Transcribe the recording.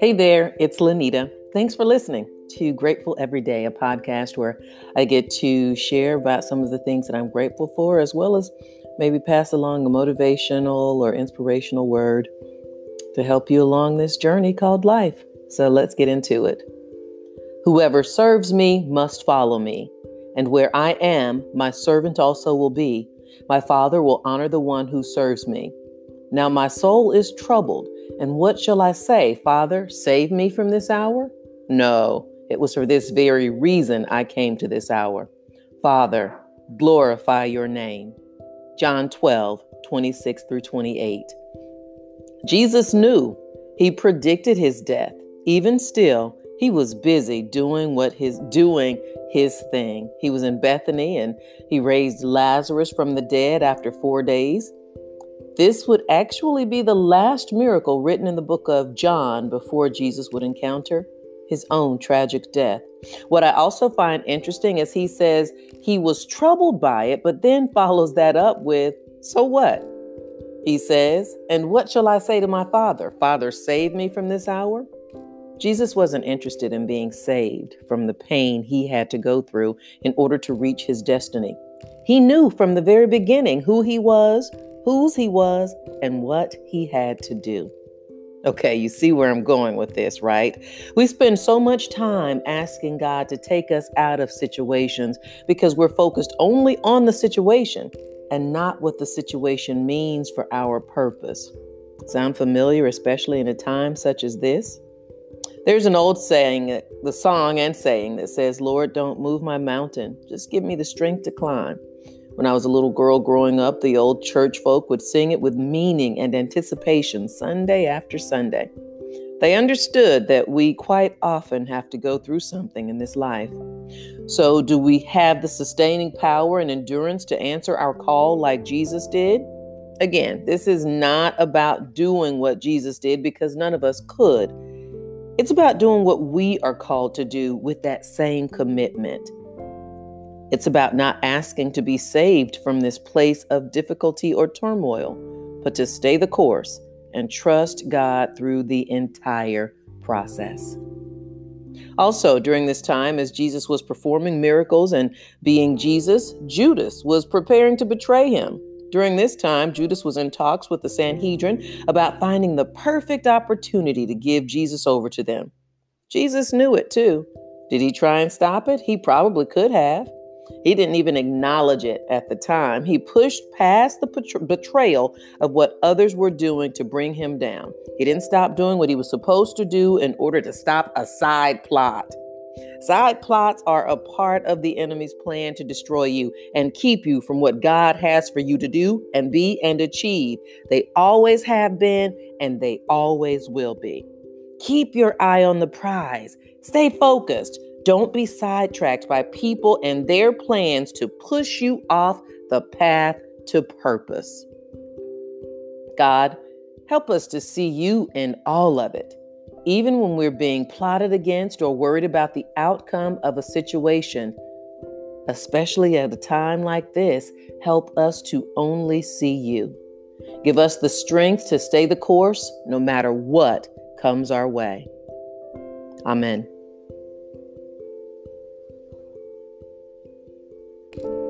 Hey there, it's Lanita. Thanks for listening to Grateful Every Day, a podcast where I get to share about some of the things that I'm grateful for, as well as maybe pass along a motivational or inspirational word to help you along this journey called life. So let's get into it. Whoever serves me must follow me, and where I am, my servant also will be. My Father will honor the one who serves me. Now my soul is troubled, and what shall I say? Father, save me from this hour? No, it was for this very reason I came to this hour. Father, glorify your name. John 12, 26 through 28. Jesus knew. He predicted his death. Even still, he was busy doing what his doing his thing. He was in Bethany and he raised Lazarus from the dead after 4 days. This would actually be the last miracle written in the book of John before Jesus would encounter his own tragic death. What I also find interesting is he says he was troubled by it, but then follows that up with, So what? He says, And what shall I say to my father? Father, save me from this hour? Jesus wasn't interested in being saved from the pain he had to go through in order to reach his destiny. He knew from the very beginning who he was, whose he was, and what he had to do. Okay, you see where I'm going with this, right? We spend so much time asking God to take us out of situations because we're focused only on the situation and not what the situation means for our purpose. Sound familiar, especially in a time such as this? There's an old saying, the song and saying that says, Lord, don't move my mountain, just give me the strength to climb. When I was a little girl growing up, the old church folk would sing it with meaning and anticipation Sunday after Sunday. They understood that we quite often have to go through something in this life. So, do we have the sustaining power and endurance to answer our call like Jesus did? Again, this is not about doing what Jesus did because none of us could. It's about doing what we are called to do with that same commitment. It's about not asking to be saved from this place of difficulty or turmoil, but to stay the course and trust God through the entire process. Also, during this time, as Jesus was performing miracles and being Jesus, Judas was preparing to betray him. During this time, Judas was in talks with the Sanhedrin about finding the perfect opportunity to give Jesus over to them. Jesus knew it too. Did he try and stop it? He probably could have. He didn't even acknowledge it at the time. He pushed past the betrayal of what others were doing to bring him down. He didn't stop doing what he was supposed to do in order to stop a side plot. Side plots are a part of the enemy's plan to destroy you and keep you from what God has for you to do and be and achieve. They always have been and they always will be. Keep your eye on the prize. Stay focused. Don't be sidetracked by people and their plans to push you off the path to purpose. God, help us to see you in all of it. Even when we're being plotted against or worried about the outcome of a situation, especially at a time like this, help us to only see you. Give us the strength to stay the course no matter what comes our way. Amen. Thank you.